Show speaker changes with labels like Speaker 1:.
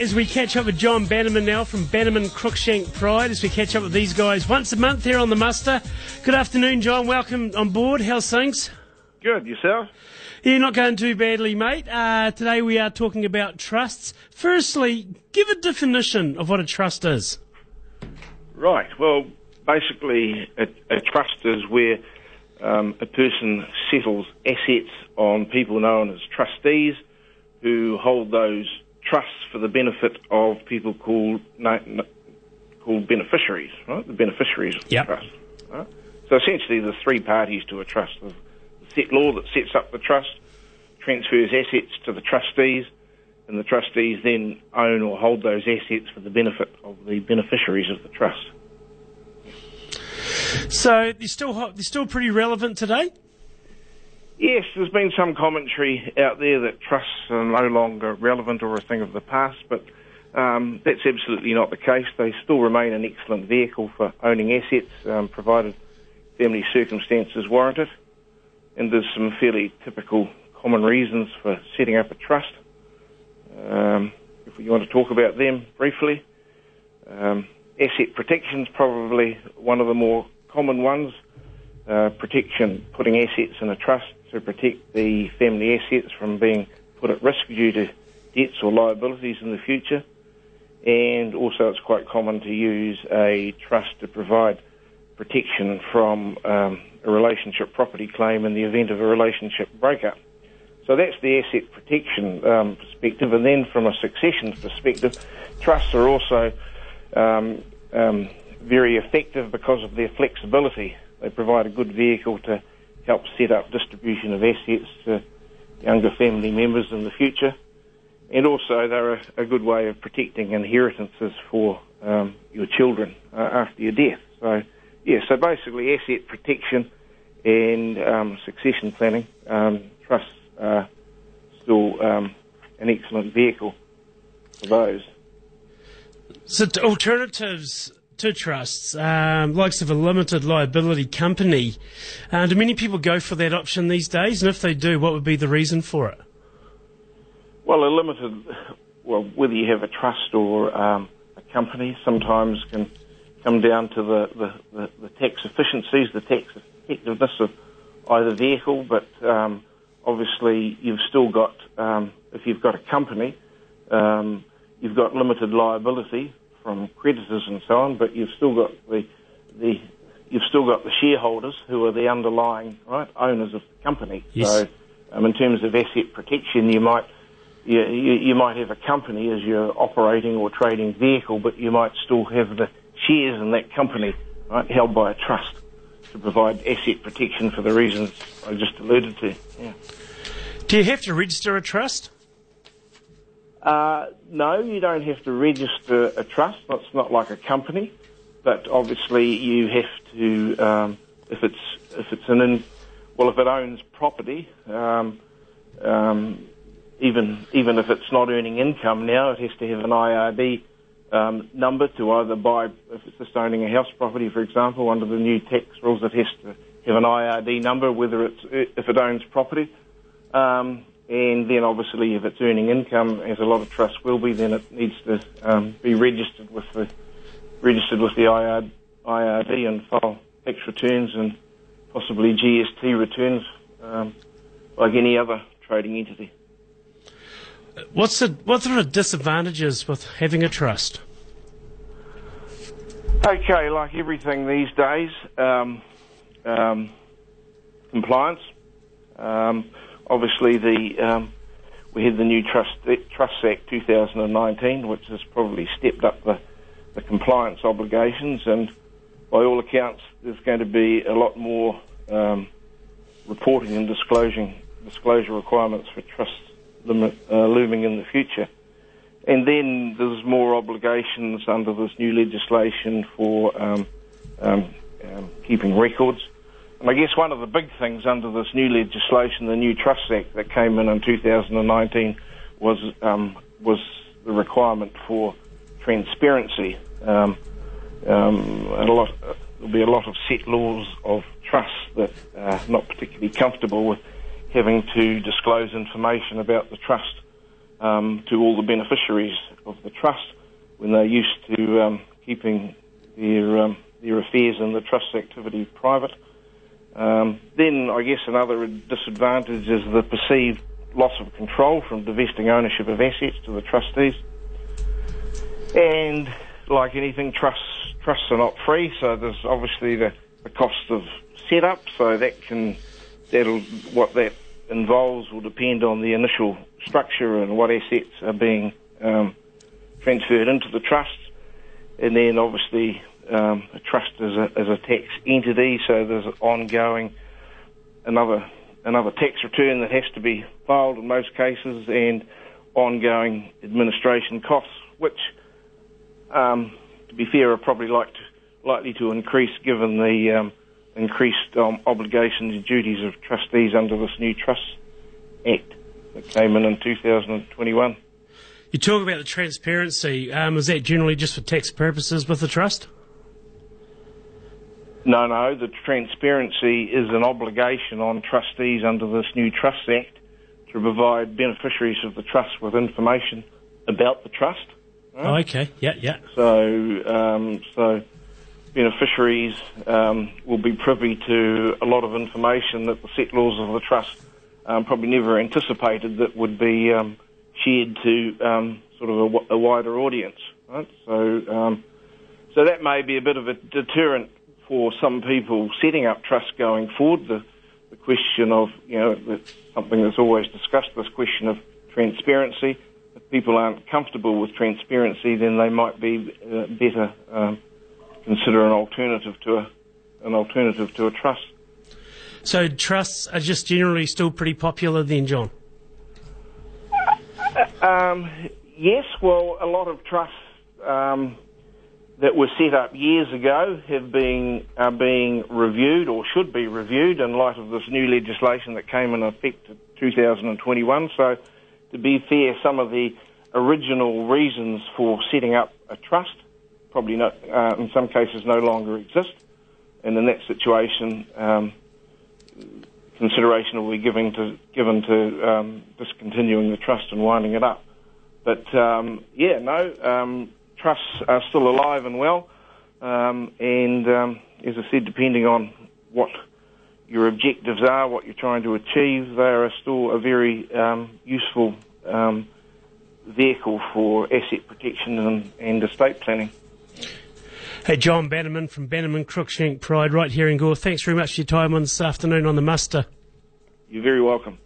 Speaker 1: as we catch up with John Bannerman now from Bannerman Cruickshank Pryde, as we catch up with these guys once a month here on the muster. Good afternoon, John. Welcome on board. How's things?
Speaker 2: Good, yourself?
Speaker 1: You're not going too badly, mate. Uh, today we are talking about trusts. Firstly, give a definition of what a trust is.
Speaker 2: Right. Well, basically, a, a trust is where um, a person settles assets on people known as trustees who hold those trusts for the benefit of people called called beneficiaries, right? The beneficiaries of
Speaker 1: yep.
Speaker 2: the trust. Right? So essentially, there's three parties to a trust. The law that sets up the trust transfers assets to the trustees, and the trustees then own or hold those assets for the benefit of the beneficiaries of the trust.
Speaker 1: So they're still they're still pretty relevant today.
Speaker 2: Yes, there's been some commentary out there that trusts are no longer relevant or a thing of the past, but um, that's absolutely not the case. They still remain an excellent vehicle for owning assets, um, provided family circumstances warrant it. And there's some fairly typical common reasons for setting up a trust. Um, if you want to talk about them briefly, um, asset protection is probably one of the more common ones. Uh, protection, putting assets in a trust to protect the family assets from being put at risk due to debts or liabilities in the future. And also, it's quite common to use a trust to provide protection from um, a relationship property claim in the event of a relationship breakup. So that's the asset protection um, perspective. And then from a succession perspective, trusts are also um, um, very effective because of their flexibility. They provide a good vehicle to help set up distribution of assets to younger family members in the future. And also, they're a, a good way of protecting inheritances for um, your children uh, after your death. So, yeah, so basically, asset protection and um, succession planning, um, trusts are still um, an excellent vehicle for those.
Speaker 1: So, alternatives to trusts, um, likes of a limited liability company. Uh, do many people go for that option these days? And if they do, what would be the reason for it?
Speaker 2: Well, a limited, well, whether you have a trust or um, a company, sometimes can come down to the, the, the, the, tax efficiencies, the tax effectiveness of either vehicle, but um, obviously you've still got, um, if you've got a company, um, you've got limited liability from creditors and so on, but you've still got the the you've still got the shareholders who are the underlying right owners of the company.
Speaker 1: Yes.
Speaker 2: So, um, in terms of asset protection, you might you, you, you might have a company as your operating or trading vehicle, but you might still have the shares in that company right, held by a trust to provide asset protection for the reasons I just alluded to. Yeah.
Speaker 1: Do you have to register a trust?
Speaker 2: Uh, no, you don't have to register a trust. It's not like a company, but obviously you have to um, if it's if it's an in, well if it owns property, um, um, even even if it's not earning income now, it has to have an IRD um, number to either buy if it's just owning a house property, for example, under the new tax rules, it has to have an IRD number whether it's if it owns property. Um, and then obviously if it's earning income, as a lot of trusts will be, then it needs to um, be registered with the registered with the IRD, IRD and file tax returns and possibly GST returns um, like any other trading entity.
Speaker 1: What's the what are the disadvantages with having a trust?
Speaker 2: Okay, like everything these days, um, um compliance. Obviously the um, we had the new Trust Trust Act 2019, which has probably stepped up the, the compliance obligations, and by all accounts, there's going to be a lot more um, reporting and disclosing disclosure requirements for trusts uh, looming in the future. And then there's more obligations under this new legislation for um, um, um keeping records. I guess one of the big things under this new legislation, the new Trust Act that came in in 2019, was um, was the requirement for transparency. Um, um, a lot there'll be a lot of settlors of trusts that are not particularly comfortable with having to disclose information about the trust um, to all the beneficiaries of the trust when they're used to um, keeping their um, their affairs and the trust activity private. Um, then I guess another disadvantage is the perceived loss of control from divesting ownership of assets to the trustees. And like anything, trusts trusts are not free, so there's obviously the, the cost of setup. So that can that'll what that involves will depend on the initial structure and what assets are being um, transferred into the trust, and then obviously um, a trust as a, is a tax entity, so there's ongoing another another tax return that has to be filed in most cases, and ongoing administration costs, which, um, to be fair, are probably like to, likely to increase given the um, increased um, obligations and duties of trustees under this new Trust Act that came in in 2021.
Speaker 1: You talk about the transparency. Um, is that generally just for tax purposes with the trust?
Speaker 2: No, no. The transparency is an obligation on trustees under this new Trust Act to provide beneficiaries of the trust with information about the trust.
Speaker 1: Right? Oh, okay. Yeah, yeah.
Speaker 2: So, um, so beneficiaries um, will be privy to a lot of information that the settlors of the trust um, probably never anticipated that would be um, shared to um, sort of a, a, wider audience. Right? So, um, so that may be a bit of a deterrent for some people setting up trusts going forward. The, the question of, you know, something that's always discussed, this question of transparency. If people aren't comfortable with transparency, then they might be uh, better um, consider an alternative to a, an alternative to a trust.
Speaker 1: So trusts are just generally still pretty popular then, John?
Speaker 2: Um, yes, well, a lot of trusts um, that were set up years ago have been are being reviewed or should be reviewed in light of this new legislation that came in effect in 2021. So, to be fair, some of the original reasons for setting up a trust probably not, uh, in some cases no longer exist. And in that situation, um, consideration will be given to given to um, discontinuing the trust and winding it up. But um, yeah, no, um, trusts are still alive and well. Um, and um, as I said, depending on what your objectives are, what you're trying to achieve, they are still a very useful vehicle for asset protection and, and estate planning.
Speaker 1: Hey, John Bannerman from Bannerman Cruickshank Pryde right here in Gore. Thanks very much for your time on this afternoon on the muster.
Speaker 2: You're very welcome.